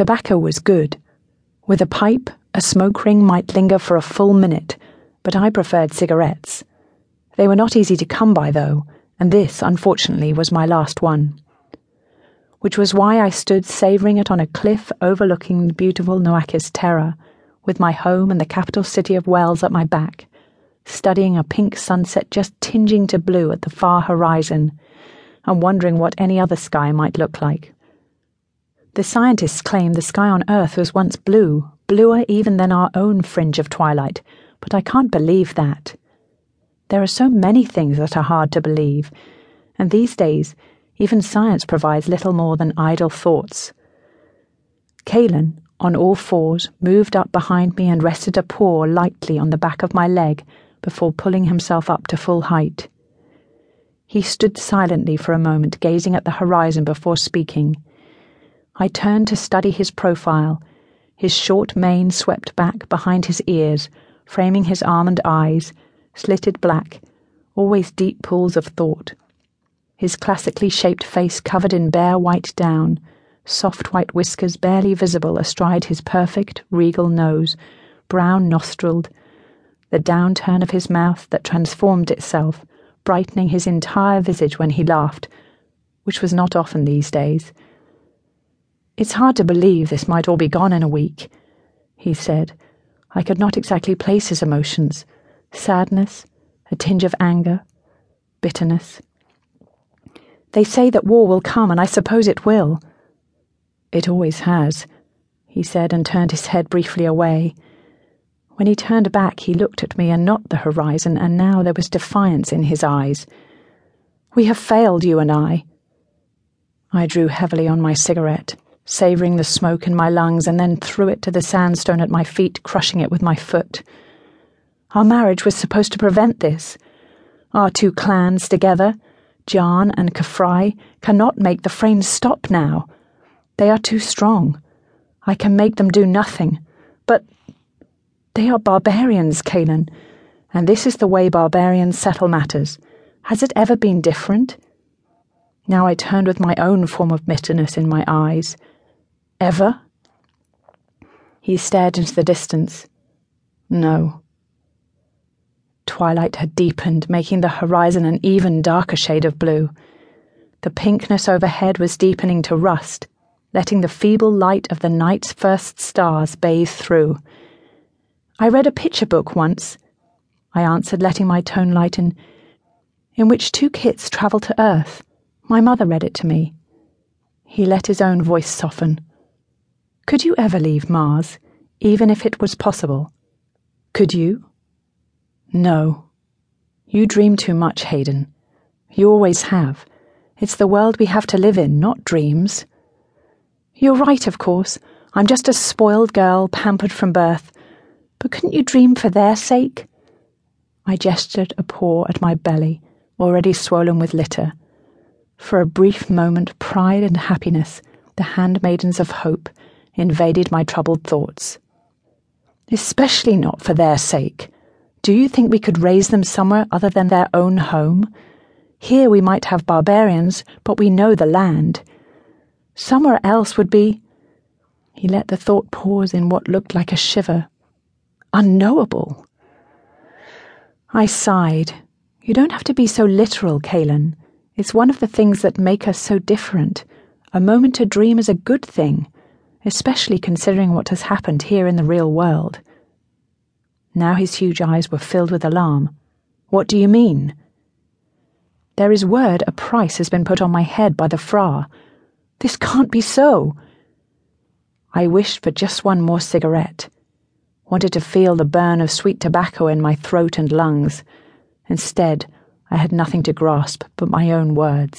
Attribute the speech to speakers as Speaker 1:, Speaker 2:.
Speaker 1: Tobacco was good. With a pipe, a smoke ring might linger for a full minute, but I preferred cigarettes. They were not easy to come by, though, and this, unfortunately, was my last one. Which was why I stood savouring it on a cliff overlooking the beautiful Noachis Terra, with my home and the capital city of Wells at my back, studying a pink sunset just tinging to blue at the far horizon, and wondering what any other sky might look like. The scientists claim the sky on Earth was once blue, bluer even than our own fringe of twilight, but I can't believe that. There are so many things that are hard to believe, and these days, even science provides little more than idle thoughts. Caelan, on all fours, moved up behind me and rested a paw lightly on the back of my leg before pulling himself up to full height. He stood silently for a moment, gazing at the horizon before speaking. I turned to study his profile, his short mane swept back behind his ears, framing his almond eyes, slitted black, always deep pools of thought. His classically shaped face covered in bare white down, soft white whiskers barely visible astride his perfect, regal nose, brown nostriled, the downturn of his mouth that transformed itself, brightening his entire visage when he laughed, which was not often these days it's hard to believe this might all be gone in a week, he said. I could not exactly place his emotions sadness, a tinge of anger, bitterness. They say that war will come, and I suppose it will. It always has, he said, and turned his head briefly away. When he turned back, he looked at me and not the horizon, and now there was defiance in his eyes. We have failed, you and I. I drew heavily on my cigarette savouring the smoke in my lungs, and then threw it to the sandstone at my feet, crushing it with my foot. Our marriage was supposed to prevent this. Our two clans together, Jan and Kafrai, cannot make the Franes stop now. They are too strong. I can make them do nothing. But they are barbarians, Caelan, and this is the way barbarians settle matters. Has it ever been different? Now I turned with my own form of bitterness in my eyes. Ever? He stared into the distance. No. Twilight had deepened, making the horizon an even darker shade of blue. The pinkness overhead was deepening to rust, letting the feeble light of the night's first stars bathe through. I read a picture book once, I answered, letting my tone lighten, in which two kits travel to Earth. My mother read it to me. He let his own voice soften. Could you ever leave Mars, even if it was possible? Could you? No. You dream too much, Haydn. You always have. It's the world we have to live in, not dreams. You're right, of course. I'm just a spoiled girl, pampered from birth. But couldn't you dream for their sake? I gestured a paw at my belly, already swollen with litter. For a brief moment, pride and happiness, the handmaidens of hope, invaded my troubled thoughts. Especially not for their sake. Do you think we could raise them somewhere other than their own home? Here we might have barbarians, but we know the land. Somewhere else would be. He let the thought pause in what looked like a shiver. Unknowable. I sighed. You don't have to be so literal, Caelan. It's one of the things that make us so different. A moment to dream is a good thing especially considering what has happened here in the real world. Now his huge eyes were filled with alarm. What do you mean? There is word a price has been put on my head by the Fra. This can't be so. I wished for just one more cigarette. Wanted to feel the burn of sweet tobacco in my throat and lungs. Instead, I had nothing to grasp but my own words.